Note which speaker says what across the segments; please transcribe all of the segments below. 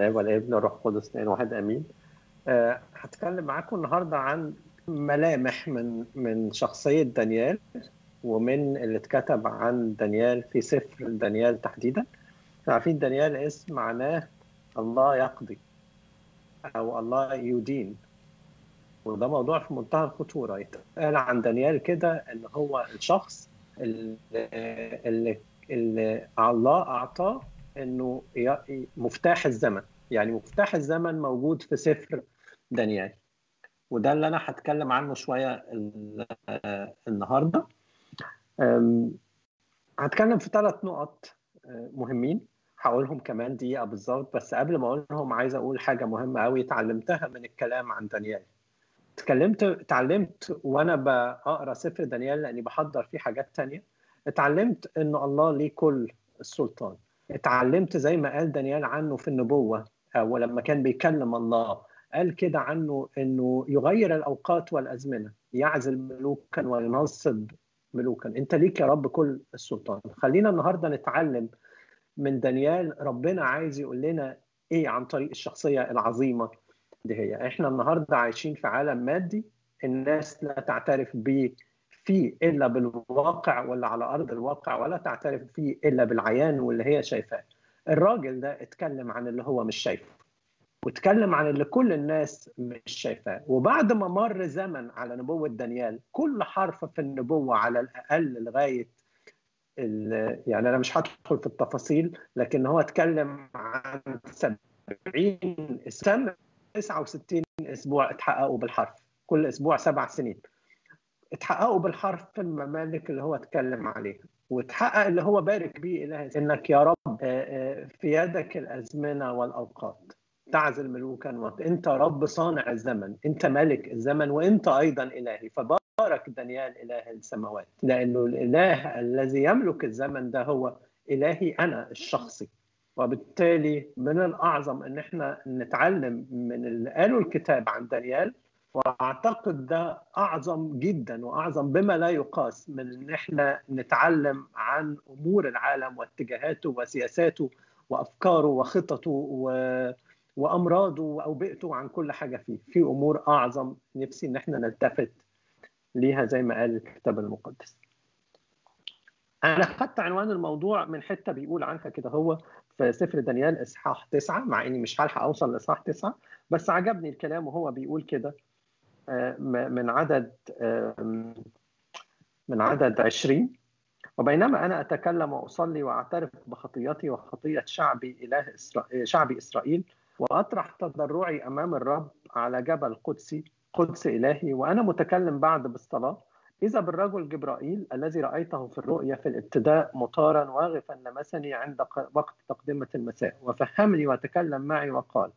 Speaker 1: والابن والروح القدس اثنين واحد أمين. أه هتكلم معاكم النهارده عن ملامح من من شخصية دانيال ومن اللي اتكتب عن دانيال في سفر دانيال تحديدا. عارفين دانيال اسم معناه الله يقضي أو الله يدين. وده موضوع في منتهى الخطورة. يتقال عن دانيال كده إن هو الشخص اللي, اللي, اللي الله أعطاه إنه مفتاح الزمن. يعني مفتاح الزمن موجود في سفر دانيال. وده اللي أنا هتكلم عنه شوية النهارده. هتكلم في ثلاث نقط مهمين. هقولهم كمان دقيقة بالظبط بس قبل ما أقولهم عايز أقول حاجة مهمة قوي اتعلمتها من الكلام عن دانيال. اتكلمت اتعلمت وأنا بقرا سفر دانيال لأني بحضر فيه حاجات تانية. اتعلمت إن الله ليه كل السلطان. اتعلمت زي ما قال دانيال عنه في النبوة ولما كان بيكلم الله قال كده عنه إنه يغير الأوقات والأزمنة يعزل ملوكا وينصب ملوكا. أنت ليك يا رب كل السلطان. خلينا النهارده نتعلم من دانيال ربنا عايز يقول لنا إيه عن طريق الشخصية العظيمة دي هي. إحنا النهارده عايشين في عالم مادي الناس لا تعترف بيه فيه إلا بالواقع ولا على أرض الواقع ولا تعترف فيه إلا بالعيان واللي هي شايفاه. الراجل ده اتكلم عن اللي هو مش شايفه واتكلم عن اللي كل الناس مش شايفاه. وبعد ما مر زمن على نبوة دانيال كل حرف في النبوة على الأقل لغاية يعني أنا مش هدخل في التفاصيل لكن هو اتكلم عن 70 سنة 69 أسبوع اتحققوا بالحرف. كل أسبوع سبع سنين. اتحققوا بالحرف في الممالك اللي هو اتكلم عليها وتحقق اللي هو بارك به إله إنك يا رب في يدك الأزمنة والأوقات. تعزل ملوكا وانت رب صانع الزمن. أنت ملك الزمن وأنت أيضا إلهي. فبارك دانيال إله السماوات. لأنه الإله الذي يملك الزمن ده هو إلهي أنا الشخصي. وبالتالي من الأعظم أن إحنا نتعلم من اللي قاله الكتاب عن دانيال وأعتقد ده أعظم جدا وأعظم بما لا يقاس من إن إحنا نتعلم عن أمور العالم واتجاهاته وسياساته وأفكاره وخططه و... وأمراضه وأوبئته عن كل حاجة فيه. في أمور أعظم نفسي إن إحنا نلتفت ليها زي ما قال الكتاب المقدس. أنا خدت عنوان الموضوع من حتة بيقول عنها كده هو في سفر دانيال إصحاح تسعة مع إني مش هلحق أوصل لإصحاح تسعة بس عجبني الكلام وهو بيقول كده. من عدد من عدد 20 وبينما أنا أتكلم وأصلي وأعترف بخطيتي وخطية شعبي إله إسرائيل شعبي إسرائيل وأطرح تضرعي أمام الرب على جبل قدسي قدس إلهي وأنا متكلم بعد بالصلاة. إذا بالرجل جبرائيل الذي رأيته في الرؤيا في الابتداء مطارا واغفا لمسني عند وقت تقدمة المساء وفهمني وتكلم معي وقال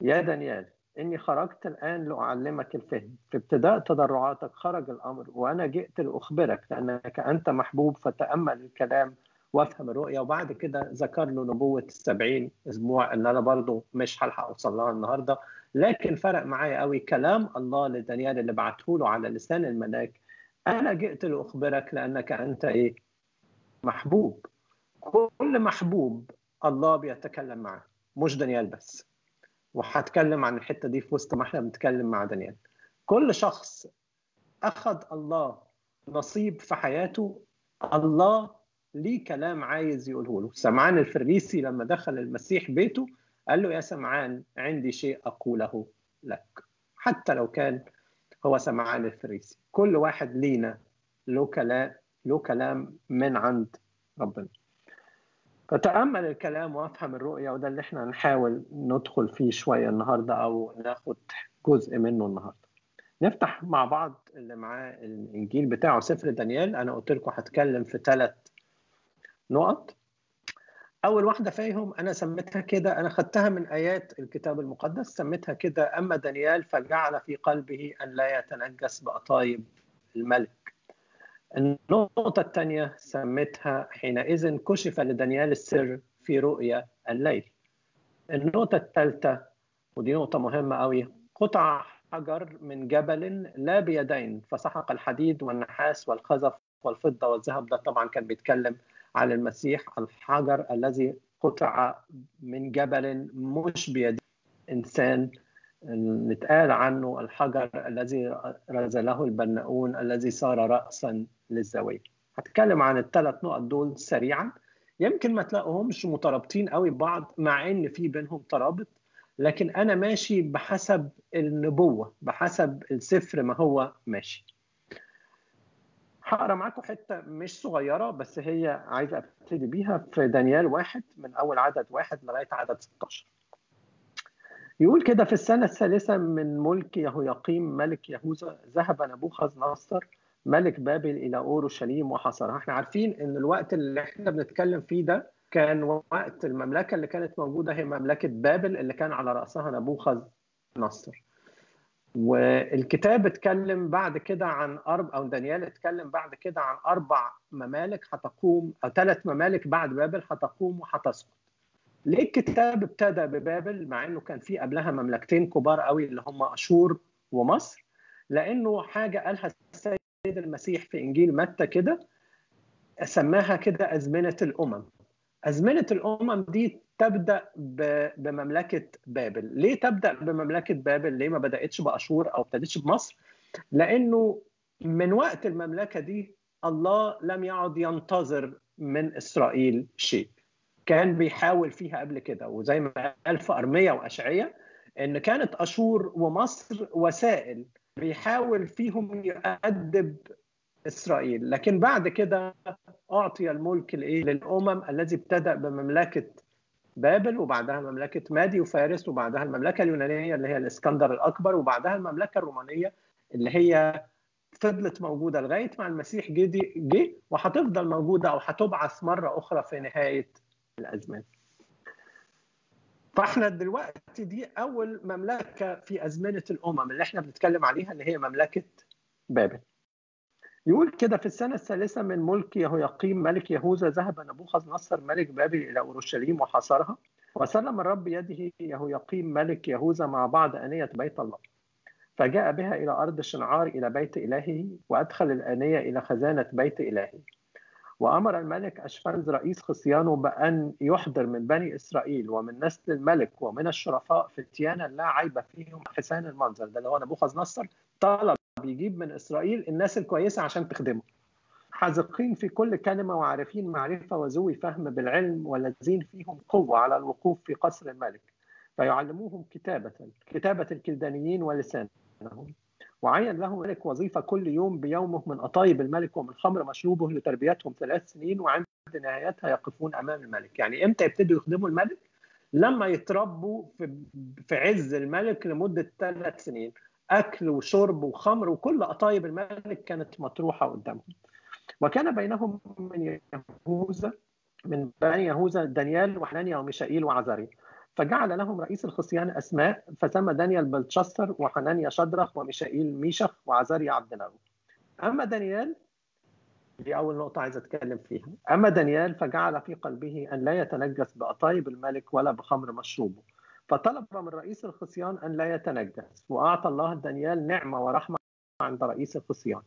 Speaker 1: يا دانيال إني خرجت الآن لأعلمك الفهم. في ابتداء تضرعاتك خرج الأمر وأنا جئت لأخبرك لأنك أنت محبوب فتأمل الكلام وأفهم الرؤية وبعد كده ذكر له نبوة السبعين أسبوع إن أنا برضو مش هلحق أوصل لها النهاردة. لكن فرق معايا قوي كلام الله لدانيال اللي بعته له على لسان الملاك. أنا جئت لأخبرك لأنك أنت إيه؟ محبوب. كل محبوب الله بيتكلم معه مش دانيال بس. وهتكلم عن الحتة دي في وسط ما إحنا بنتكلم مع دانيال. كل شخص أخذ الله نصيب في حياته الله ليه كلام عايز يقوله له. سمعان الفريسي لما دخل المسيح بيته قال له يا سمعان عندي شيء أقوله لك. حتى لو كان هو سمعان الفريسي. كل واحد لينا له كلام له كلام من عند ربنا. فتأمل الكلام وأفهم الرؤية وده اللي إحنا نحاول ندخل فيه شوية النهاردة أو ناخد جزء منه النهاردة. نفتح مع بعض اللي معاه الإنجيل بتاعه سفر دانيال. أنا قلت لكم هتكلم في ثلاث نقط. أول واحدة فيهم أنا سميتها كده أنا خدتها من آيات الكتاب المقدس سميتها كده. أما دانيال فجعل في قلبه أن لا يتنجس بأطايب الملك. النقطة الثانية سميتها حينئذ كشف لدانيال السر في رؤيا الليل. النقطة الثالثة ودي نقطة مهمة قوي قطع حجر من جبل لا بيدين فسحق الحديد والنحاس والخزف والفضة والذهب. ده طبعا كان بيتكلم على المسيح الحجر الذي قطع من جبل مش بيد إنسان نتقال عنه الحجر الذي رزله البناؤون الذي صار رأسا للزاوية هتكلم عن الثلاث نقط دول سريعا. يمكن ما تلاقوهمش مترابطين قوي ببعض مع إن في بينهم ترابط لكن أنا ماشي بحسب النبوة بحسب السفر ما هو ماشي. هقرأ معاكم حتة مش صغيرة بس هي عايز أبتدي بيها في دانيال واحد من أول عدد واحد لغاية عدد 16 يقول كده في السنة الثالثة من ملك يهوياقيم ملك يهوذا ذهب نبوخذ نصر ملك بابل إلى أورشليم وحصرها إحنا عارفين إن الوقت اللي إحنا بنتكلم فيه ده كان وقت المملكة اللي كانت موجودة هي مملكة بابل اللي كان على رأسها نبوخذ نصر والكتاب اتكلم بعد كده عن أربع أو دانيال اتكلم بعد كده عن أربع ممالك هتقوم أو ثلاث ممالك بعد بابل هتقوم وهتسقط. ليه الكتاب ابتدى ببابل؟ مع إنه كان في قبلها مملكتين كبار قوي اللي هم أشور ومصر. لأنه حاجة قالها السيد المسيح في إنجيل متى كده؟ سماها كده أزمنة الأمم. أزمنة الأمم دي تبدأ بمملكة بابل. ليه تبدأ بمملكة بابل؟ ليه ما بدأتش بأشور أو ابتدتش بمصر؟ لأنه من وقت المملكة دي الله لم يعد ينتظر من إسرائيل شيء. كان بيحاول فيها قبل كده وزي ما قال في ارميا واشعياء إن كانت أشور ومصر وسائل بيحاول فيهم يؤدب إسرائيل. لكن بعد كده أعطي الملك الإيه؟ للأمم الذي ابتدأ بمملكة بابل وبعدها مملكة مادي وفارس وبعدها المملكة اليونانية اللي هي الإسكندر الأكبر وبعدها المملكة الرومانية اللي هي فضلت موجودة لغاية ما المسيح جه وهتفضل موجودة أو هتبعث مرة أخرى في نهاية الازمان فإحنا دلوقتي دي أول مملكة في أزمنة الأمم اللي إحنا بنتكلم عليها اللي هي مملكة بابل. يقول كده في السنة الثالثة من ملك يهوياقيم ملك يهوذا ذهب نبوخذ نصر ملك بابل إلى أورشليم وحاصرها وسلم الرب يده يهوياقيم ملك يهوذا مع بعض أنية بيت الله. فجاء بها إلى أرض شنعار إلى بيت إلهه وأدخل الآنية إلى خزانة بيت إلهه. وأمر الملك أشفنز رئيس خصيانه بأن يحضر من بني إسرائيل ومن نسل الملك ومن الشرفاء فتيانا لا عيب فيهم حسان المنظر. ده اللي هو نبوخذ نصر طلب يجيب من إسرائيل الناس الكويسة عشان تخدمه. حاذقين في كل كلمة وعارفين معرفة وذوي فهم بالعلم والذين فيهم قوة على الوقوف في قصر الملك. فيعلموهم كتابة كتابة الكلدانيين ولسانهم. وعين له ملك وظيفة كل يوم بيومه من أطايب الملك ومن خمر مشروبه لتربيتهم ثلاث سنين وعند نهايتها يقفون أمام الملك. يعني إمتى يبتدوا يخدموا الملك؟ لما يتربوا في, في عز الملك لمدة ثلاث سنين. أكل وشرب وخمر وكل أطايب الملك كانت مطروحة قدامهم. وكان بينهم من يهوذا من بني يهوذا دانيال وحنانيا وميشائيل وعزاريا فجعل لهم رئيس الخصيان أسماء فسمى دانيال بلتشستر وحنانيا شدرخ وميشائيل ميشخ وعزاريا عبد ناغو أما دانيال دي أول نقطة عايز أتكلم فيها. أما دانيال فجعل في قلبه أن لا يتنجس بأطايب الملك ولا بخمر مشروبه. فطلب من رئيس الخصيان أن لا يتنجس وأعطى الله دانيال نعمة ورحمة عند رئيس الخصيان.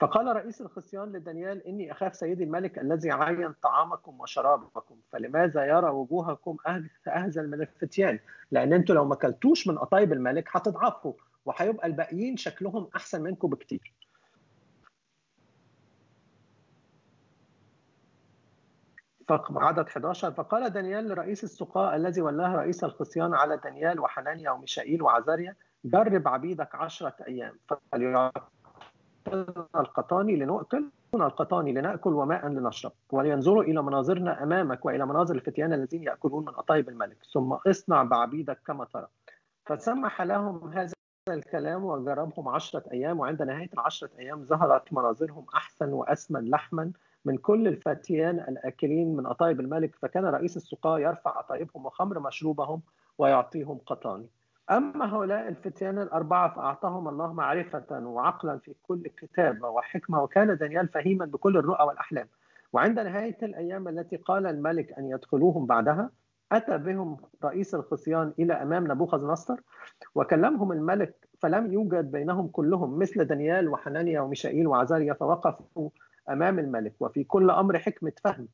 Speaker 1: فقال رئيس الخصيان لدانيال إني أخاف سيدي الملك الذي عين طعامكم وشرابكم فلماذا يرى وجوهكم أهزل من الفتيان لأن أنتوا لو ما كلتوش من قطايب الملك هتضعفوا وهيبقى الباقيين شكلهم أحسن منكم بكتير. عدد 11 فقال دانيال لرئيس السقاء الذي ولاه رئيس الخصيان على دانيال وحنانيا وميشائيل وعزاريا جرب عبيدك عشرة أيام القطاني لنؤكل القطاني لنأكل وماء لنشرب ولينظروا إلى مناظرنا أمامك وإلى مناظر الفتيان الذين يأكلون من أطايب الملك. ثم اصنع بعبيدك كما ترى. فسمح لهم هذا الكلام وجربهم عشرة أيام وعند نهاية العشرة أيام ظهرت مناظرهم أحسن وأسمن لحما من كل الفتيان الآكلين من أطايب الملك. فكان رئيس السقاة يرفع أطايبهم وخمر مشروبهم ويعطيهم قطاني. أما هؤلاء الفتيان الأربعة فأعطاهم الله معرفة وعقلا في كل كتابة وحكمة وكان دانيال فهيما بكل الرؤى والأحلام. وعند نهاية الأيام التي قال الملك أن يدخلوهم بعدها أتى بهم رئيس الخصيان إلى أمام نبوخذ نصر وكلمهم الملك فلم يوجد بينهم كلهم مثل دانيال وحنانيا وميشائيل وعزاريا فوقفوا أمام الملك. وفي كل أمر حكمة فهم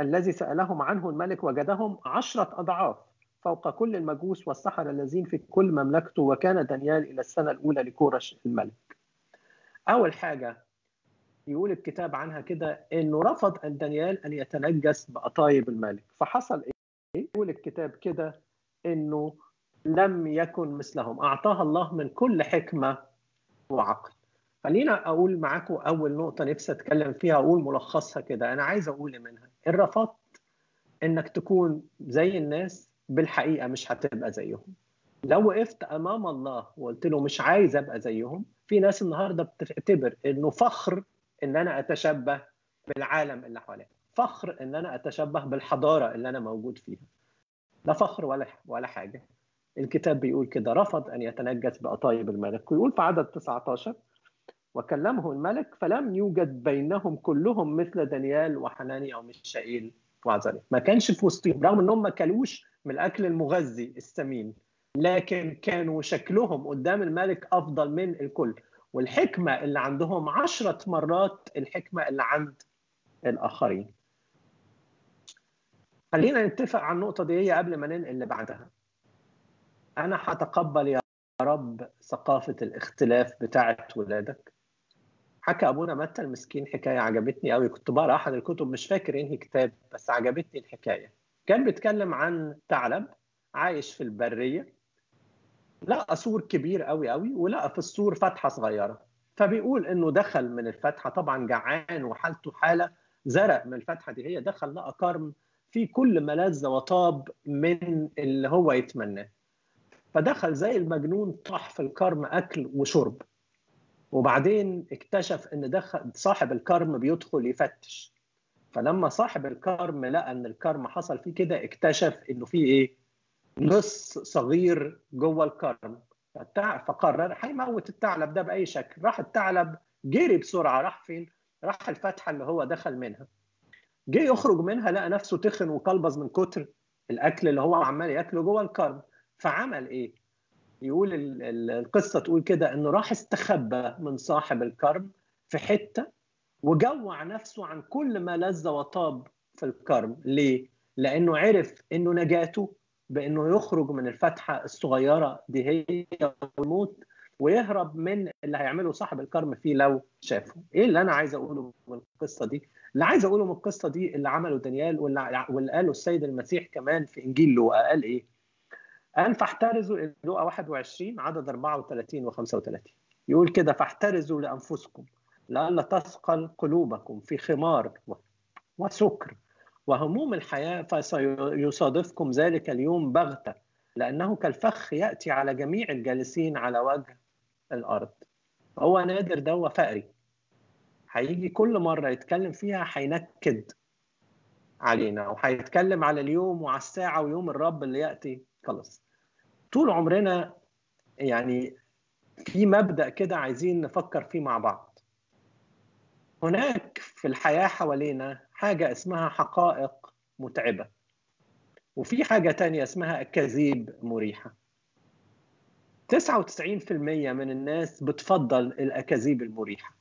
Speaker 1: الذي سألهم عنه الملك وجدهم عشرة أضعاف فوق كل المجوس والسحرة الذين في كل مملكته وكان دانيال إلى السنة الأولى لكورش الملك. أول حاجة يقول الكتاب عنها كده إنه رفض أن دانيال أن يتنجس بأطايب الملك. فحصل إيه؟ يقول الكتاب كده إنه لم يكن مثلهم. أعطاها الله من كل حكمة وعقل. خلينا أقول معاكم أول نقطة نفسي أتكلم فيها أقول ملخصها كده. أنا عايز أقول منها إن رفضت إنك تكون زي الناس بالحقيقة مش هتبقى زيهم. لو وقفت أمام الله وقلت له مش عايز أبقى زيهم في ناس النهاردة بتعتبر إنه فخر إن أنا أتشبه بالعالم اللي حواليا. فخر إن أنا أتشبه بالحضارة اللي أنا موجود فيها. لا فخر ولا ولا حاجة. الكتاب بيقول كده رفض أن يتنجس بأطايب الملك. ويقول في عدد 19 وكلمه الملك فلم يوجد بينهم كلهم مثل دانيال وحناني أو ميشائيل وعزري ما كانش في وسطهم رغم إنهم ما كلوش من الأكل المغذي السمين. لكن كانوا شكلهم قدام الملك أفضل من الكل. والحكمة اللي عندهم عشرة مرات الحكمة اللي عند الآخرين. خلينا نتفق على النقطة دي قبل ما ننقل اللي بعدها. أنا هتقبل يا رب ثقافة الاختلاف بتاعه ولادك. حكى أبونا متى المسكين حكاية عجبتني قوي كنت بقرأ أحد الكتب مش فاكر إنهي كتاب بس عجبتني الحكاية. كان بيتكلم عن ثعلب عايش في البرية لقى سور كبير قوي قوي ولقى في السور فتحة صغيرة. فبيقول إنه دخل من الفتحة طبعا جعان وحالته حالة زرق من الفتحة دي هي دخل لقى كرم في كل ملذ وطاب من اللي هو يتمناه. فدخل زي المجنون طاح في الكرم أكل وشرب. وبعدين اكتشف إن دخل صاحب الكرم بيدخل يفتش. فلما صاحب الكرم لقى إن الكرم حصل فيه كده اكتشف إنه فيه إيه؟ لص صغير جوه الكرم. فقرر هيموت الثعلب ده بأي شكل. راح الثعلب جري بسرعة راح فين؟ راح الفتحة اللي هو دخل منها. جه يخرج منها لقى نفسه تخن وكلبز من كتر الأكل اللي هو عمال يأكله جوه الكرم. فعمل إيه؟ يقول القصة تقول كده إنه راح استخبى من صاحب الكرم في حتة وجوع نفسه عن كل ما لذ وطاب في الكرم. ليه؟ لأنه عرف إنه نجاته بإنه يخرج من الفتحة الصغيرة دي هي ويموت ويهرب من اللي هيعمله صاحب الكرم فيه لو شافه. إيه اللي أنا عايز أقوله من القصة دي؟ اللي عايز أقوله من القصة دي اللي عمله دانيال واللي, واللي قاله السيد المسيح كمان في إنجيل لوقا قال إيه؟ قال فاحترزوا لوقا 21 عدد 34 و 35 يقول كده فاحترزوا لأنفسكم. لئلا تثقل قلوبكم في خمار وسكر وهموم الحياة فسيصادفكم ذلك اليوم بغتة لأنه كالفخ يأتي على جميع الجالسين على وجه الأرض. هو نادر ده فقري هيجي كل مرة يتكلم فيها هينكد علينا وهيتكلم على اليوم وعلى الساعة ويوم الرب اللي يأتي. خلاص. طول عمرنا يعني في مبدأ كده عايزين نفكر فيه مع بعض. هناك في الحياة حوالينا حاجة اسمها حقائق متعبة وفي حاجة تانية اسمها اكاذيب مريحة. 99% من الناس بتفضل الاكاذيب المريحه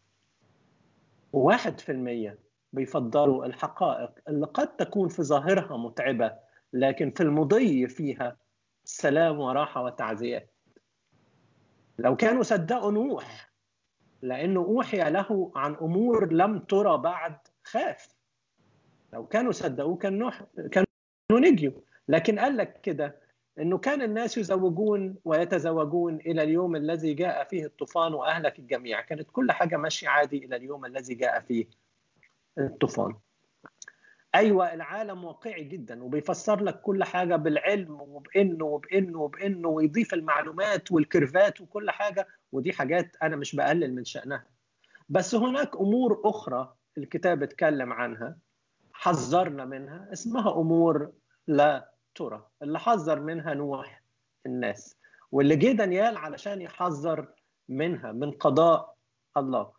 Speaker 1: وواحد في المية بيفضلوا الحقائق اللي قد تكون في ظاهرها متعبة لكن في المضي فيها سلام وراحة وتعزيات لو كانوا صدقوا نوح لأنه أوحي له عن أمور لم ترى بعد خاف. لو كانوا صدقوه كان نوح كانوا نجيوا. لكن قال لك كده إنه كان الناس يزوجون ويتزوجون إلى اليوم الذي جاء فيه الطوفان وأهلك الجميع. كانت كل حاجة ماشية عادي إلى اليوم الذي جاء فيه الطوفان. أيوه العالم واقعي جدا وبيفسر لك كل حاجة بالعلم وبإنه وبإنه وبإنه ويضيف المعلومات والكيرفات وكل حاجة. ودي حاجات أنا مش بقلل من شأنها. بس هناك أمور أخرى الكتاب اتكلم عنها حذرنا منها اسمها أمور لا ترى. اللي حذر منها نوح الناس واللي جه دانيال علشان يحذر منها من قضاء الله.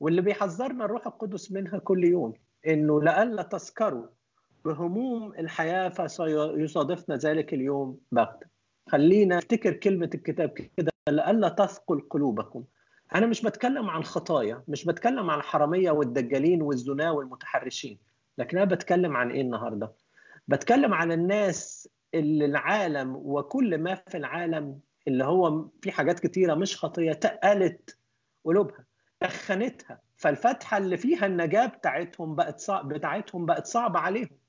Speaker 1: واللي بيحذرنا الروح القدس منها كل يوم إنه لئلا تسكروا بهموم الحياة فسيصادفنا ذلك اليوم بغتة. خلينا نفتكر كلمة الكتاب كده لئلا تثقل قلوبكم. أنا مش بتكلم عن خطايا مش بتكلم عن الحرامية والدجالين والزنا والمتحرشين لكن أنا بتكلم عن إيه النهارده؟ بتكلم عن الناس اللي العالم وكل ما في العالم اللي هو في حاجات كتيرة مش خطية تقلت قلوبها أخنتها فالفتحة اللي فيها النجاة بتاعتهم بقت صعب بتاعتهم بقت صعبة عليهم.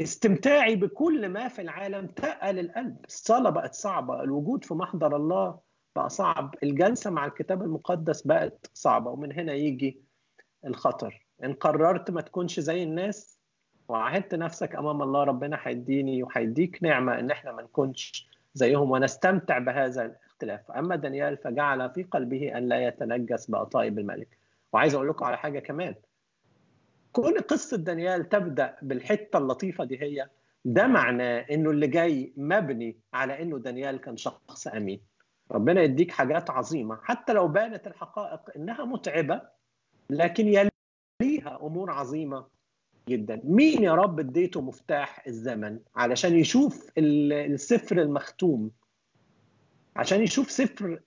Speaker 1: استمتاعي بكل ما في العالم تقل القلب. الصلاة بقت صعبة الوجود في محضر الله بقى صعب الجلسة مع الكتاب المقدس بقت صعبة ومن هنا يجي الخطر. إن قررت ما تكونش زي الناس وعهدت نفسك أمام الله ربنا هيديني وهيديك نعمة إن إحنا ما نكونش زيهم ونستمتع بهذا الاختلاف. أما دانيال فجعل في قلبه أن لا يتنجس بأطايب الملك. وعايز أقول لكم على حاجة كمان. كون قصة دانيال تبدأ بالحتة اللطيفة دي هي ده معناه إنه اللي جاي مبني على إنه دانيال كان شخص أمين. ربنا يديك حاجات عظيمة حتى لو بانت الحقائق إنها متعبة لكن يليها أمور عظيمة جدا. مين يا رب اديته مفتاح الزمن علشان يشوف السفر المختوم؟ عشان يشوف سفر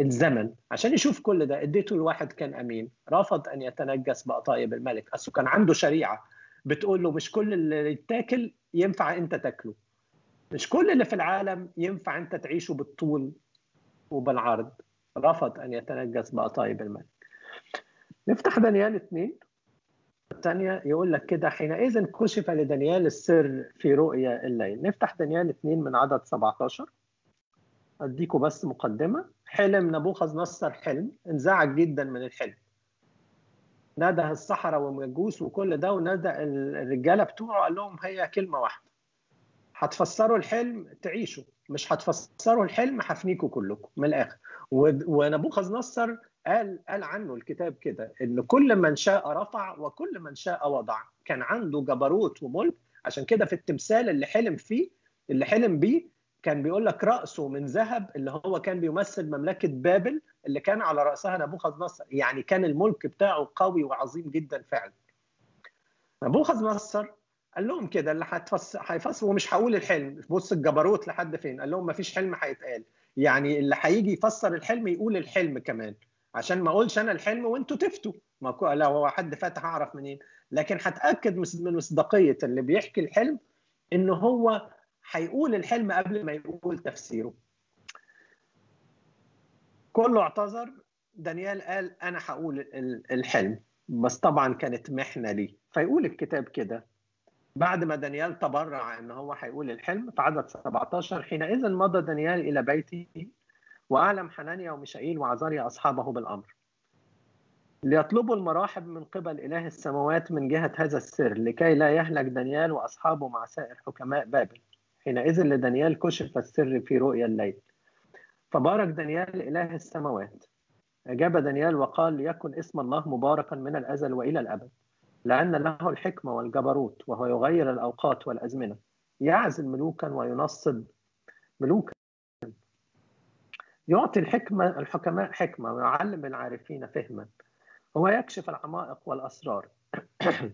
Speaker 1: الزمن. عشان يشوف كل ده اديته لواحد كان أمين رفض أن يتنجس بقطايب الملك. اصله كان عنده شريعة بتقول له مش كل اللي يتاكل ينفع أنت تاكله. مش كل اللي في العالم ينفع أنت تعيشه بالطول وبالعرض. رفض أن يتنجس بقطايب الملك. نفتح دانيال اثنين. الثانية يقول لك كده حينئذ كشف لدانيال السر في رؤيا الليل. نفتح دانيال اثنين من عدد 17 اديكم بس مقدمة. حلم نبوخذ نصر حلم. انزعج جدا من الحلم. نادى الصحراء والمجوس وكل ده ونادى الرجالة بتوعه قال لهم هي كلمة واحدة. هتفسروا الحلم؟ تعيشوا. مش هتفسروا الحلم هفنيكوا كلكم. من الآخر. ونبوخذ نصر قال قال عنه الكتاب كده إن كل من شاء رفع وكل من شاء وضع. كان عنده جبروت وملك. عشان كده في التمثال اللي حلم فيه اللي حلم بيه كان بيقول لك رأسه من ذهب اللي هو كان بيمثل مملكة بابل اللي كان على رأسها نبوخذ نصر. يعني كان الملك بتاعه قوي وعظيم جدا فعلا. نبوخذ نصر قال لهم كده اللي هيفسر ومش هقول الحلم بص الجبروت لحد فين؟ قال لهم مفيش حلم هيتقال. يعني اللي هيجي يفسر الحلم يقول الحلم كمان. عشان ما اقولش أنا الحلم وانتوا تفتوا. ما لو هو حد فاتح أعرف منين. لكن هتأكد من مصداقية اللي بيحكي الحلم إن هو هيقول الحلم قبل ما يقول تفسيره. كله اعتذر. دانيال قال أنا هقول الحلم بس طبعا كانت محنة لي فيقول الكتاب كده. بعد ما دانيال تبرع إن هو هيقول الحلم في عدد 17 حينئذ مضى دانيال إلى بيته وأعلم حنانيا وميشائيل وعزاريا أصحابه بالأمر. ليطلبوا المراحب من قبل إله السماوات من جهة هذا السر لكي لا يهلك دانيال وأصحابه مع سائر حكماء بابل. حينئذ لدانيال كشف السر في رؤيا الليل. فبارك دانيال إله السماوات. أجاب دانيال وقال ليكن اسم الله مباركا من الأزل وإلى الأبد لأن له الحكمة والجبروت وهو يغير الأوقات والأزمنة يعزل ملوكا وينصب ملوكا. يعطي الحكمة الحكماء حكمة ويعلم العارفين فهما. هو يكشف العمائق والأسرار.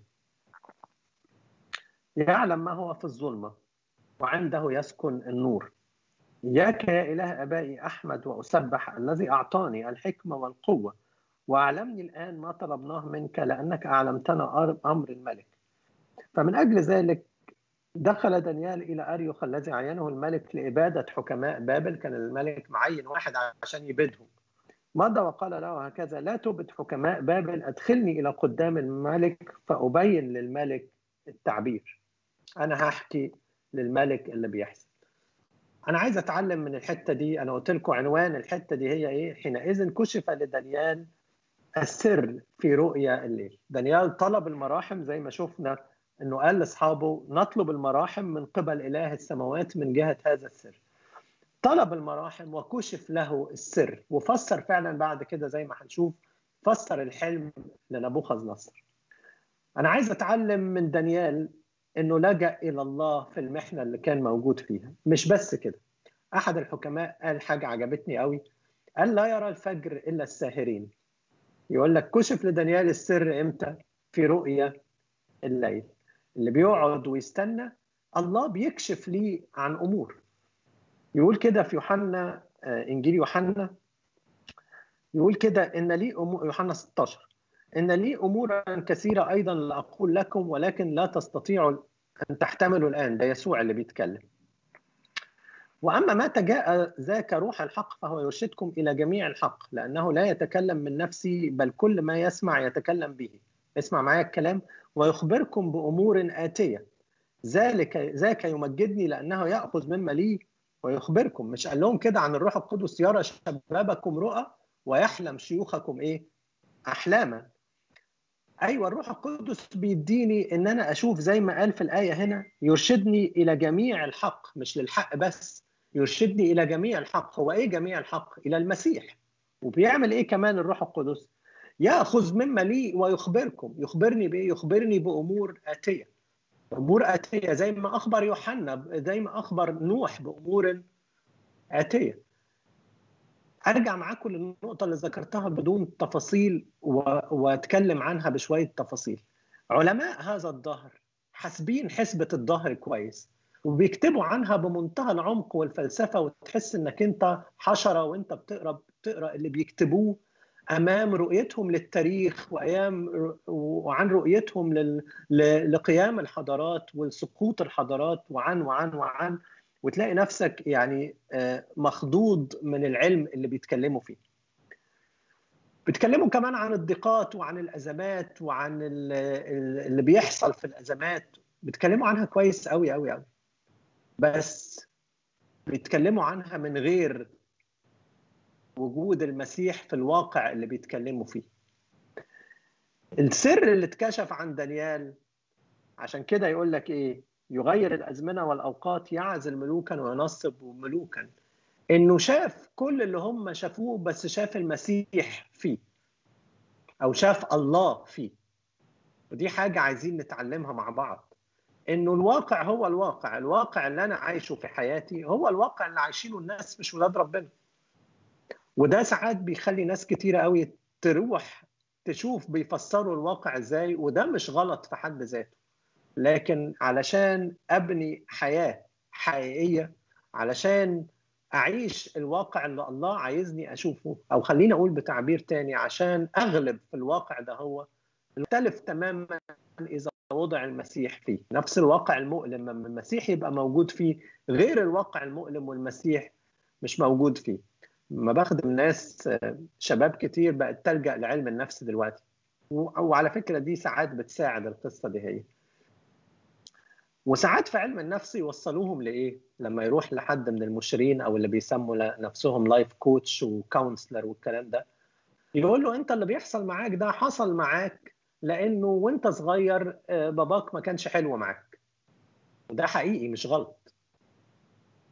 Speaker 1: يعلم ما هو في الظلمة. وعنده يسكن النور. إياك يا إله أبائي أحمد وأسبح الذي أعطاني الحكمة والقوة وأعلمني الآن ما طلبناه منك لأنك أعلمتنا أمر الملك. فمن أجل ذلك دخل دانيال إلى أريوخ الذي عينه الملك لإبادة حكماء بابل. كان الملك معين واحد عشان يبيدهم. مضى وقال له هكذا لا تبد حكماء بابل أدخلني إلى قدام الملك فأبين للملك التعبير. أنا هحكي للملك اللي بيحصل. أنا عايز أتعلم من الحتة دي. أنا قلت لكم عنوان الحتة دي هي إيه؟ حينئذ كشف لدانيال السر في رؤيا الليل. دانيال طلب المراحم زي ما شفنا إنه قال لأصحابه نطلب المراحم من قبل إله السماوات من جهة هذا السر. طلب المراحم وكشف له السر. وفسر فعلا بعد كده زي ما هنشوف فسر الحلم لنبوخذ نصر أنا عايز أتعلم من دانيال إنه لجأ إلى الله في المحنة اللي كان موجود فيها. مش بس كده. أحد الحكماء قال حاجة عجبتني قوي. قال لا يرى الفجر إلا الساهرين. يقول لك كشف لدانيال السر إمتى؟ في رؤيا الليل. اللي بيقعد ويستنى الله بيكشف ليه عن أمور. يقول كده في يوحنا إنجيل يوحنا. يقول كده إن لي امور يوحنا 16 إن لي أمورا كثيرة أيضا لأقول لكم ولكن لا تستطيعوا أن تحتملوا الآن ده يسوع اللي بيتكلم. وأما متى جاء ذاك روح الحق فهو يرشدكم إلى جميع الحق لأنه لا يتكلم من نفسه بل كل ما يسمع يتكلم به. اسمع معايا الكلام. ويخبركم بأمور آتية. ذلك ذاك يمجدني لأنه يأخذ مما لي ويخبركم. مش قال لهم كده عن الروح القدس يرى شبابكم رؤى ويحلم شيوخكم إيه؟ أحلاما. أيوه الروح القدس بيديني إن أنا أشوف زي ما قال في الآية هنا يرشدني إلى جميع الحق مش للحق بس يرشدني إلى جميع الحق. هو إيه جميع الحق؟ إلى المسيح. وبيعمل إيه كمان الروح القدس؟ يأخذ مما لي ويخبركم. يخبرني بإيه؟ يخبرني بأمور آتية. أمور آتية زي ما أخبر يوحنا زي ما أخبر نوح بأمور آتية. أرجع معاكم للنقطة اللي ذكرتها بدون تفاصيل و... وأتكلم عنها بشوية تفاصيل. علماء هذا الظهر حاسبين حسبة الظهر كويس وبيكتبوا عنها بمنتهى العمق والفلسفة وتحس إنك أنت حشرة وأنت بتقرأ بتقرأ اللي بيكتبوه أمام رؤيتهم للتاريخ وأيام وعن رؤيتهم لل... لقيام الحضارات وسقوط الحضارات وعن وعن وعن. وتلاقي نفسك يعني مخضوض من العلم اللي بيتكلموا فيه. بيتكلموا كمان عن الضيقات وعن الأزمات وعن اللي بيحصل في الأزمات. بيتكلموا عنها كويس قوي قوي قوي بس بيتكلموا عنها من غير وجود المسيح في الواقع اللي بيتكلموا فيه. السر اللي اتكشف عن دانيال عشان كده يقول لك إيه؟ يغير الأزمنة والأوقات يعزل ملوكا وينصب ملوكا. إنه شاف كل اللي هم شافوه بس شاف المسيح فيه أو شاف الله فيه. ودي حاجة عايزين نتعلمها مع بعض. إنه الواقع هو الواقع الواقع اللي أنا عايشه في حياتي هو الواقع اللي عايشينه الناس مش ولاد ربنا. وده ساعات بيخلي ناس كتيرة قوي تروح تشوف بيفسروا الواقع إزاي وده مش غلط في حد ذاته. لكن علشان أبني حياة حقيقية علشان أعيش الواقع اللي الله عايزني أشوفه أو خليني أقول بتعبير تاني عشان أغلب في الواقع ده هو مختلف تماما إذا وضع المسيح فيه. نفس الواقع المؤلم لما المسيح يبقى موجود فيه غير الواقع المؤلم والمسيح مش موجود فيه. ما بخدم ناس شباب كتير بقت تلجأ لعلم النفس دلوقتي. وعلى فكرة دي ساعات بتساعد القصة دي هي. وساعات في علم النفس يوصلوهم لإيه؟ لما يروح لحد من المشيرين أو اللي بيسموا نفسهم life coach و counselor والكلام ده. يقول له أنت اللي بيحصل معاك ده حصل معاك لأنه وأنت صغير باباك ما كانش حلو معاك. وده حقيقي مش غلط.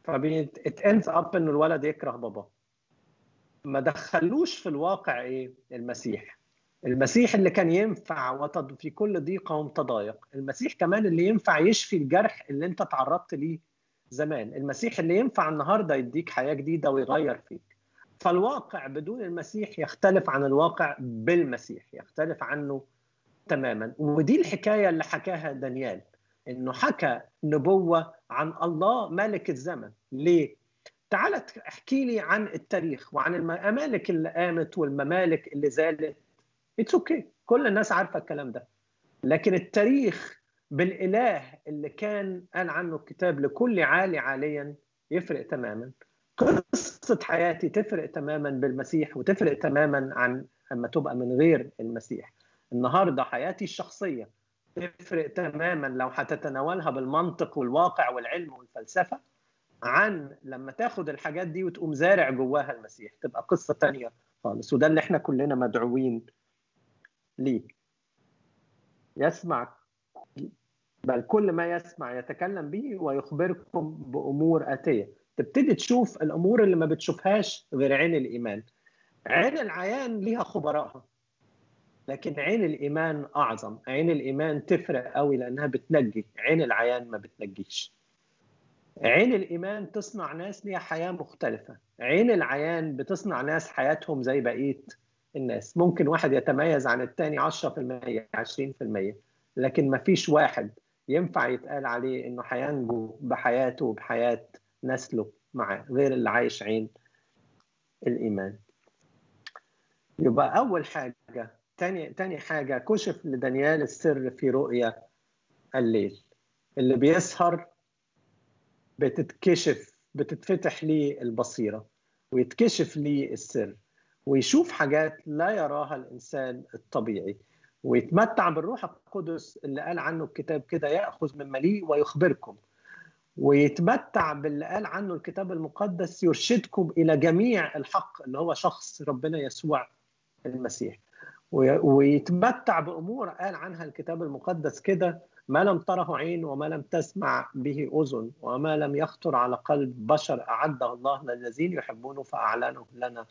Speaker 1: فبيت ends اب إنه الولد يكره باباه. ما دخلوش في الواقع إيه؟ المسيح. المسيح اللي كان ينفع في كل ضيقة تضايق المسيح كمان اللي ينفع يشفي الجرح اللي انت تعرضت ليه زمان. المسيح اللي ينفع النهارده يديك حياة جديدة ويغير فيك. فالواقع بدون المسيح يختلف عن الواقع بالمسيح يختلف عنه تماما. ودي الحكاية اللي حكاها دانيال إنه حكى نبوة عن الله مالك الزمن. ليه؟ تعال احكي لي عن التاريخ وعن الممالك اللي قامت والممالك اللي زالت it's okay okay. كل الناس عارفة الكلام ده. لكن التاريخ بالإله اللي كان قال عنه الكتاب لكل عالي عاليا يفرق تماما. قصة حياتي تفرق تماما بالمسيح وتفرق تماما عن أما تبقى من غير المسيح. النهارده حياتي الشخصية تفرق تماما لو هتتناولها بالمنطق والواقع والعلم والفلسفة عن لما تاخد الحاجات دي وتقوم زارع جواها المسيح. تبقى قصة تانية خالص. وده اللي إحنا كلنا مدعوين ليه يسمع بل كل ما يسمع يتكلم به ويخبركم بأمور آتية. تبتدي تشوف الأمور اللي ما بتشوفهاش غير عين الإيمان. عين العيان ليها خبرائها لكن عين الإيمان أعظم. عين الإيمان تفرق قوي لأنها بتنجي. عين العيان ما بتنجيش. عين الإيمان تصنع ناس ليها حياة مختلفة. عين العيان بتصنع ناس حياتهم زي بقية الناس. ممكن واحد يتميز عن التاني 10% 20% لكن ما فيش واحد ينفع يتقال عليه إنه هينجو بحياته وبحياة نسله معاه غير اللي عايش عين الإيمان. يبقى أول حاجة تاني تاني حاجة كشف لدانيال السر في رؤيا الليل. اللي بيسهر بتتكشف بتتفتح ليه البصيرة ويتكشف ليه السر. ويشوف حاجات لا يراها الإنسان الطبيعي ويتمتع بالروح القدس اللي قال عنه الكتاب كده يأخذ من مليء ويخبركم. ويتمتع باللي قال عنه الكتاب المقدس يرشدكم إلى جميع الحق اللي هو شخص ربنا يسوع المسيح. ويتمتع بأمور قال عنها الكتاب المقدس كده ما لم تره عين وما لم تسمع به أذن وما لم يخطر على قلب بشر أعده الله للذين يحبونه فاعلنه لنا.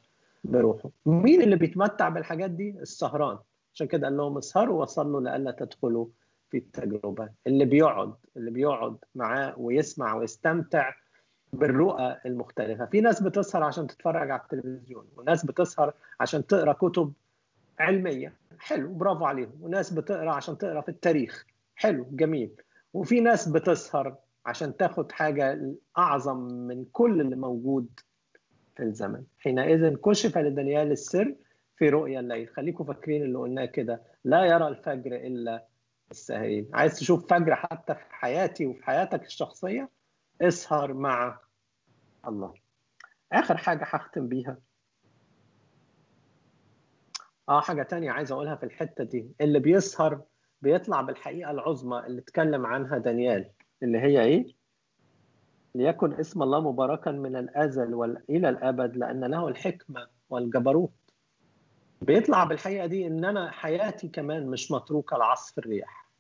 Speaker 1: بروحه. مين اللي بيتمتع بالحاجات دي؟ السهران. عشان كده قال لهم اسهروا وصلوا لئلا تدخلوا في التجربة. اللي بيقعد اللي بيقعد معاه ويسمع ويستمتع بالرؤى المختلفة. في ناس بتسهر عشان تتفرج على التلفزيون وناس بتسهر عشان تقرأ كتب علمية. حلو برافو عليهم وناس بتقرأ عشان تقرأ في التاريخ. حلو جميل وفي ناس بتسهر عشان تاخد حاجة أعظم من كل اللي موجود في الزمن. حينئذ كشف لدانيال السر في رؤيا الليل. خليكم فاكرين اللي قلناه كده. لا يرى الفجر إلا السهرين. عايز تشوف فجر حتى في حياتي وفي حياتك الشخصية؟ اسهر مع الله. آخر حاجة هختم بيها. آه حاجة تانية عايز أقولها في الحتة دي. اللي بيسهر بيطلع بالحقيقة العظمى اللي اتكلم عنها دانيال اللي هي إيه؟ ليكن اسم الله مباركا من الأزل والى الأبد لأن له الحكمة والجبروت. بيطلع بالحقيقة دي ان أنا حياتي كمان مش متروكة لعصف الرياح.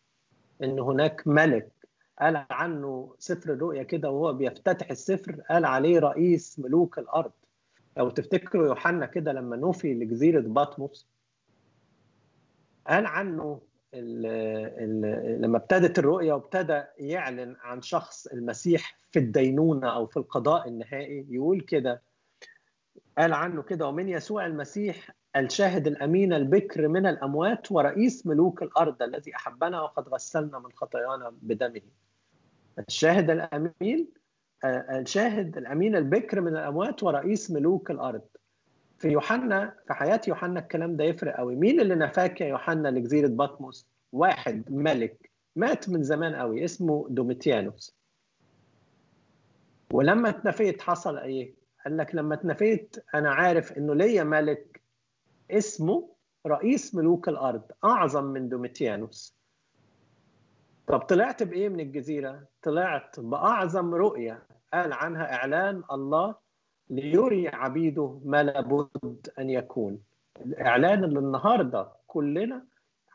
Speaker 1: إن هناك ملك قال عنه سفر الرؤيا كده وهو بيفتتح السفر قال عليه رئيس ملوك الأرض. لو تفتكروا يوحنا كده لما نوفي لجزيرة بطمس قال عنه ال ال لما ابتدت الرؤية وابتدى يعلن عن شخص المسيح في الدينونة أو في القضاء النهائي يقول كده قال عنه كده ومن يسوع المسيح الشاهد الأمين البكر من الأموات ورئيس ملوك الأرض الذي أحبنا وقد غسلنا من خطايانا بدمه. الشاهد الأمين الشاهد الأمين البكر من الأموات ورئيس ملوك الأرض. في يوحنا في حياة يوحنا الكلام ده يفرق قوي. مين اللي نفاك يا يوحنا لجزيرة بطمس؟ واحد ملك مات من زمان قوي اسمه دوميتيانوس. ولما اتنفيت حصل إيه؟ قال لك لما اتنفيت أنا عارف إنه ليا ملك اسمه رئيس ملوك الأرض أعظم من دوميتيانوس. طب طلعت بإيه من الجزيرة؟ طلعت بأعظم رؤية قال عنها إعلان الله ليري عبيده ما لابد أن يكون. الإعلان اللي النهارده كلنا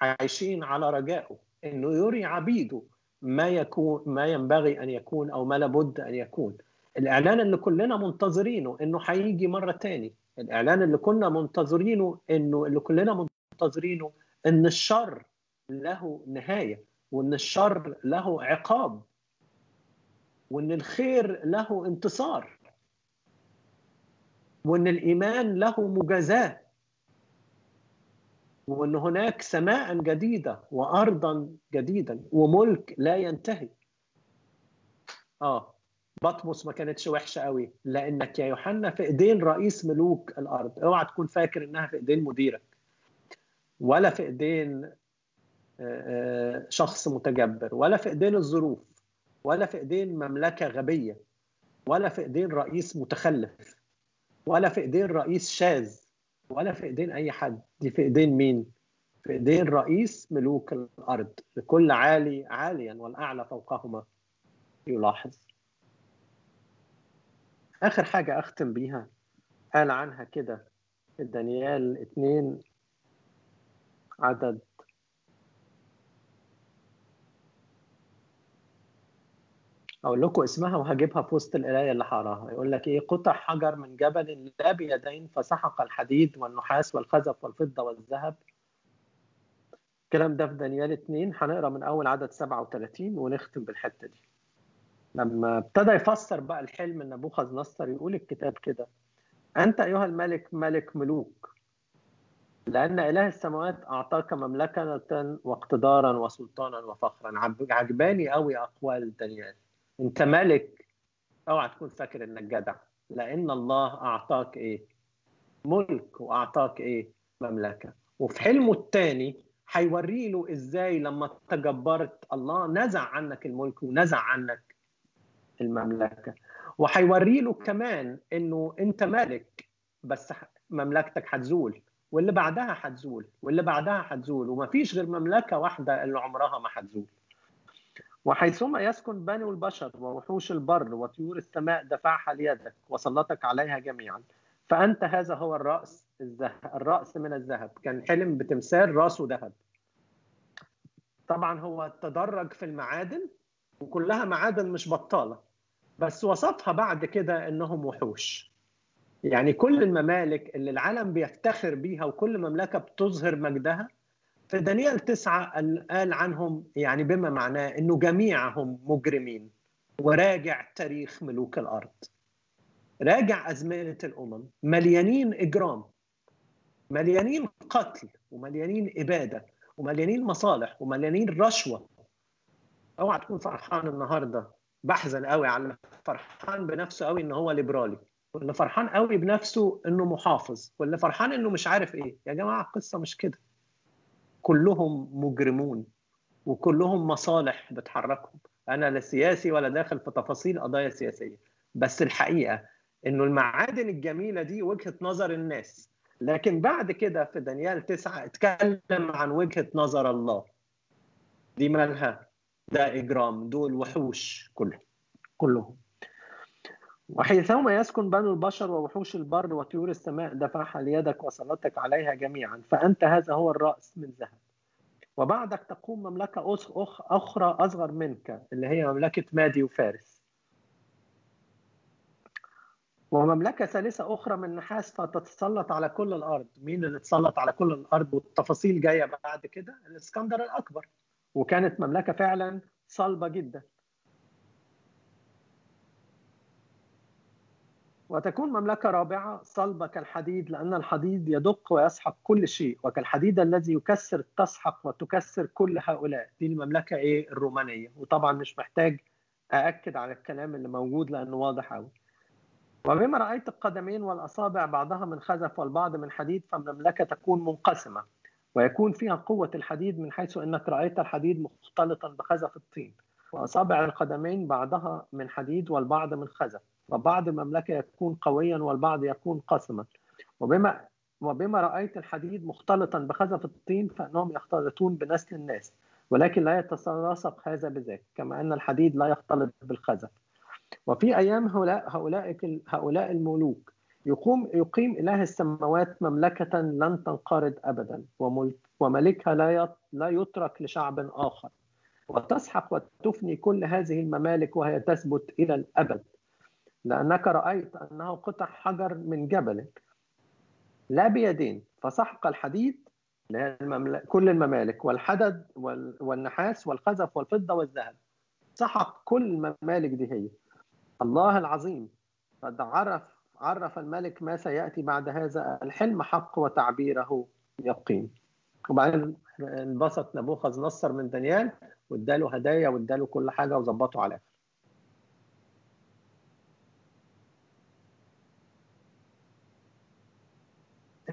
Speaker 1: عايشين على رجائه إنه يري عبيده ما يكون ما ينبغي أن يكون أو ما لابد أن يكون. الإعلان اللي كلنا منتظرينه إنه هيجي مرة تاني. الإعلان اللي كنا منتظرينه إنه اللي كلنا منتظرينه إن الشر له نهاية وإن الشر له عقاب وإن الخير له انتصار. وإن الإيمان له مجازاة. وإن هناك سماء جديدة وأرضا جديدا وملك لا ينتهي. آه بطمس ما كانتش وحشة قوي. لأنك يا يوحنا في إيدين رئيس ملوك الأرض. أوعى تكون فاكر إنها في إيدين مديرك. ولا في إيدين شخص متجبر. ولا في إيدين الظروف. ولا في إيدين مملكة غبية. ولا في إيدين رئيس متخلف. ولا في إيدين رئيس شاذ ولا في إيدين أي حد. دي في إيدين مين؟ في إيدين رئيس ملوك الأرض. لكل عالي عاليا والأعلى فوقهما. يلاحظ. آخر حاجة أختم بيها. قال عنها كده. في دانيال اتنين عدد أقول لكم اسمها وهجيبها في وسط القراية اللي هقراها. يقول لك إيه؟ قطع حجر من جبل لا بيدين فسحق الحديد والنحاس والخزف والفضة والذهب. الكلام ده في دانيال 2 هنقرأ من أول عدد 37 ونختم بالحتة دي. لما ابتدى يفسر بقى الحلم نبوخذ نصر يقول الكتاب كده أنت أيها الملك ملك ملوك لأن إله السماوات أعطاك مملكة واقتدارا وسلطانا وفخرا. عجباني قوي أقوال دانيال. انت ملك اوعى تكون فاكر انك جدع. لأن الله اعطاك إيه؟ ملك واعطاك إيه؟ مملكة. وفي حلمه الثاني هيوري له إزاي لما تجبرت الله نزع عنك الملك ونزع عنك المملكة. وهيوري له كمان انه انت مالك بس مملكتك هتزول واللي بعدها هتزول واللي بعدها هتزول ومفيش غير مملكة واحدة اللي عمرها ما هتزول. وحيثما يسكن بني البشر ووحوش البر وطيور السماء دفعها ليدك وسلطك عليها جميعا فأنت هذا هو الرأس الذهب الرأس من الذهب. كان حلم بتمثال رأسه ذهب. طبعا هو تدرج في المعادن وكلها معادن مش بطالة بس وصفها بعد كده إنهم وحوش. يعني كل الممالك اللي العالم بيفتخر بيها وكل مملكة بتظهر مجدها في دانيال تسعة قال عنهم يعني بما معناه إنه جميعهم مجرمين وراجع تاريخ ملوك الأرض. راجع أزمنة الأمم. مليانين إجرام. مليانين قتل. ومليانين إبادة. ومليانين مصالح. ومليانين رشوة. أوعى تكون فرحان النهارده. بحزن قوي على فرحان بنفسه قوي ان هو ليبرالي. واللي فرحان قوي بنفسه إنه محافظ. واللي فرحان إنه مش عارف إيه. يا جماعة القصة مش كده. كلهم مجرمون وكلهم مصالح بتحركهم. أنا لا سياسي ولا داخل في تفاصيل قضايا سياسية بس الحقيقة إنه المعادن الجميلة دي وجهة نظر الناس. لكن بعد كده في دانيال تسعة اتكلم عن وجهة نظر الله. دي مالها؟ ده إجرام دول وحوش كلهم كلهم. وحيثما يسكن بنو البشر ووحوش البر وطيور السماء دفعها ليدك وسلطك عليها جميعا فأنت هذا هو الرأس من ذهب. وبعدك تقوم مملكة أخرى أصغر منك اللي هي مملكة مادي وفارس. ومملكة ثالثة أخرى من نحاس فتتسلط على كل الأرض. مين اللي تسلط على كل الأرض؟ والتفاصيل جاية بعد كده الإسكندر الأكبر. وكانت مملكة فعلا صلبة جدا. وتكون مملكة رابعة صلبة كالحديد لأن الحديد يدق ويسحق كل شيء وكالحديد الذي يكسر تسحق وتكسر كل هؤلاء. دي المملكة إيه؟ الرومانية. وطبعا مش محتاج أأكد على الكلام اللي موجود لأنه واضح أوي. وبما رأيت القدمين والأصابع بعضها من خزف والبعض من حديد فالمملكة تكون منقسمة ويكون فيها قوة الحديد من حيث أنك رأيت الحديد مختلطا بخزف الطين. وأصابع القدمين بعضها من حديد والبعض من خزف. وبعض المملكة يكون قويا والبعض يكون قسما وبما وبما رأيت الحديد مختلطا بخزف الطين فإنهم يختلطون بنسل الناس ولكن لا يتلاصق هذا بذاك كما أن الحديد لا يختلط بالخزف. وفي أيام هؤلاء هؤلاء هؤلاء الملوك يقوم يقيم إله السماوات مملكة لن تنقرض أبدا وملك وملكها لا لا يترك لشعب آخر. وتسحق وتفني كل هذه الممالك وهي تثبت إلى الأبد. لأنك رأيت أنه قطع حجر من جبل لا بيدين فسحق الحديد كل الممالك والحدد والنحاس والخزف والفضة والذهب. سحق كل الممالك دي هي. الله العظيم. قد عرف عرف الملك ما سيأتي بعد هذا. الحلم حق وتعبيره يقين. وبعدين انبسط نبوخذ نصر من دانيال واداله هدايا واداله كل حاجة وظبطه على الآخر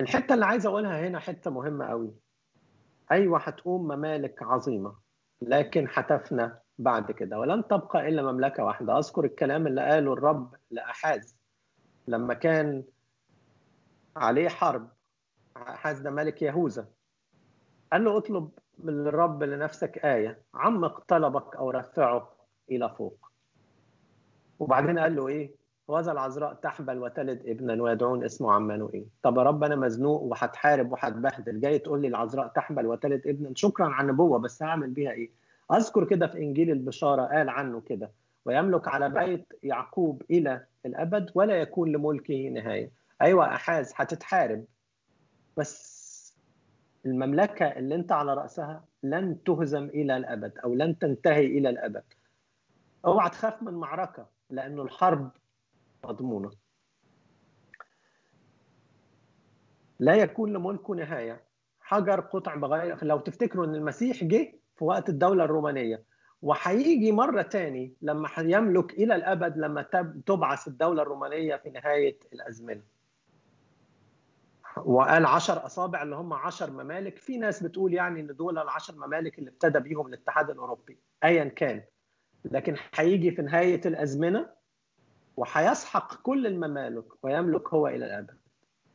Speaker 1: الحتة اللي عايز أقولها هنا حتة مهمة قوي أيوه هتقوم ممالك عظيمة لكن هتفنى بعد كده ولن تبقى إلا مملكة واحدة. أذكر الكلام اللي قاله الرب لأحاز لما كان عليه حرب. أحاز ده ملك يهوذا. قال له اطلب من الرب لنفسك آية. عمق طلبك أو رفعه إلى فوق. وبعدين قال له إيه؟ وهذا العذراء تحبل وتلد ابنا ويدعون اسمه عمانوئيل طب رب أنا مزنوق وهتحارب وهتبهدل. جاي تقول لي العذراء تحبل وتلد ابنا. شكرا على النبوة بس هعمل بيها إيه؟ أذكر كده في إنجيل البشارة قال عنه كده ويملك على بيت يعقوب إلى الأبد ولا يكون لملكه نهاية. أيوه أحاز هتتحارب. بس المملكة اللي أنت على رأسها لن تهزم إلى الأبد أو لن تنتهي إلى الأبد. أوعى تخاف من معركة لأنه الحرب مضمونة. لا يكون لملكه نهاية. حجر قطع بغير لو تفتكروا إن المسيح جه في وقت الدولة الرومانية وهيجي مرة تاني لما يملك إلى الأبد لما تبعث الدولة الرومانية في نهاية الأزمنة. وقال عشر أصابع اللي هم عشر ممالك. في ناس بتقول يعني إن دول العشر ممالك اللي ابتدى بيهم الاتحاد الأوروبي أيا كان. لكن هيجي في نهاية الأزمنة وهيسحق كل الممالك ويملك هو إلى الأبد.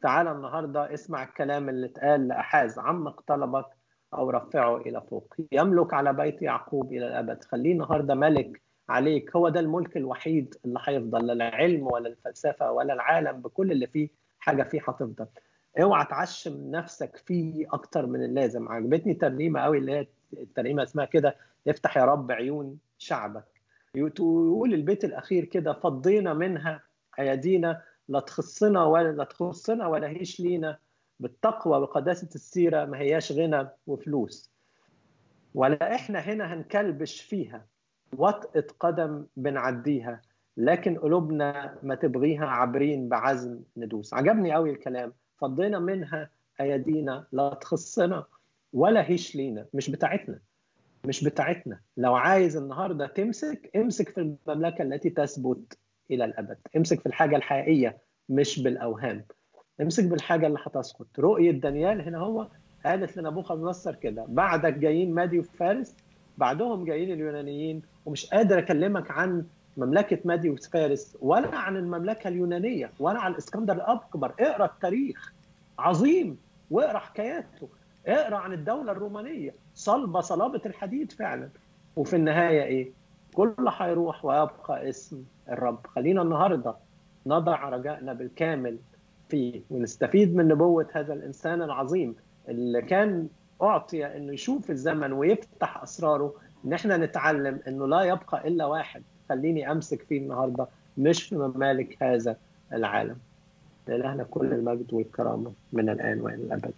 Speaker 1: تعال النهاردة اسمع الكلام اللي اتقال لأحاز عمق طلبك أو رفعه إلى فوق. يملك على بيت يعقوب إلى الأبد. خليه النهاردة ملك عليك. هو ده الملك الوحيد اللي هيفضل لا العلم ولا الفلسفة ولا العالم بكل اللي فيه حاجة فيه هتفضل. اوعى تعشم نفسك فيه أكتر من اللازم. عجبتني ترنيمة قوي اللي هي الترنيمة اسمها كده افتح يا رب عيون شعبك. يقول البيت الأخير كده فضينا منها أيدينا لا تخصنا ولا لا تخصنا ولا هيش لينا. بالتقوى وقداسة السيرة ما هياش غنى وفلوس. ولا إحنا هنا هنكلبش فيها. وطئة قدم بنعديها. لكن قلوبنا ما تبغيها عابرين بعزم ندوس. عجبني قوي الكلام. فضينا منها أيدينا لا تخصنا ولا هيش لينا. مش بتاعتنا. مش بتاعتنا. لو عايز النهاردة تمسك امسك في المملكة التي تثبت إلى الأبد. امسك في الحاجة الحقيقية مش بالأوهام. امسك بالحاجة اللي هتسقط. رؤية دانيال هنا هو قالت لنبوخذ نصر كده بعدك جايين مادي وفارس بعدهم جايين اليونانيين ومش قادر أكلمك عن مملكة مادي وفارس ولا عن المملكة اليونانية ولا عن الإسكندر الأكبر. اقرأ التاريخ. عظيم. واقرأ حكاياته. اقرأ عن الدولة الرومانية. صلبة صلابة الحديد فعلا. وفي النهاية إيه؟ كل هيروح ويبقى اسم الرب. خلينا النهارده نضع رجائنا بالكامل فيه ونستفيد من نبوة هذا الإنسان العظيم اللي كان أعطي أنه يشوف الزمن ويفتح أسراره. إن إحنا نتعلم أنه لا يبقى إلا واحد. خليني أمسك فيه النهاردة مش في ممالك هذا العالم. لإلهنا كل المجد والكرامة من الآن وإلى الأبد.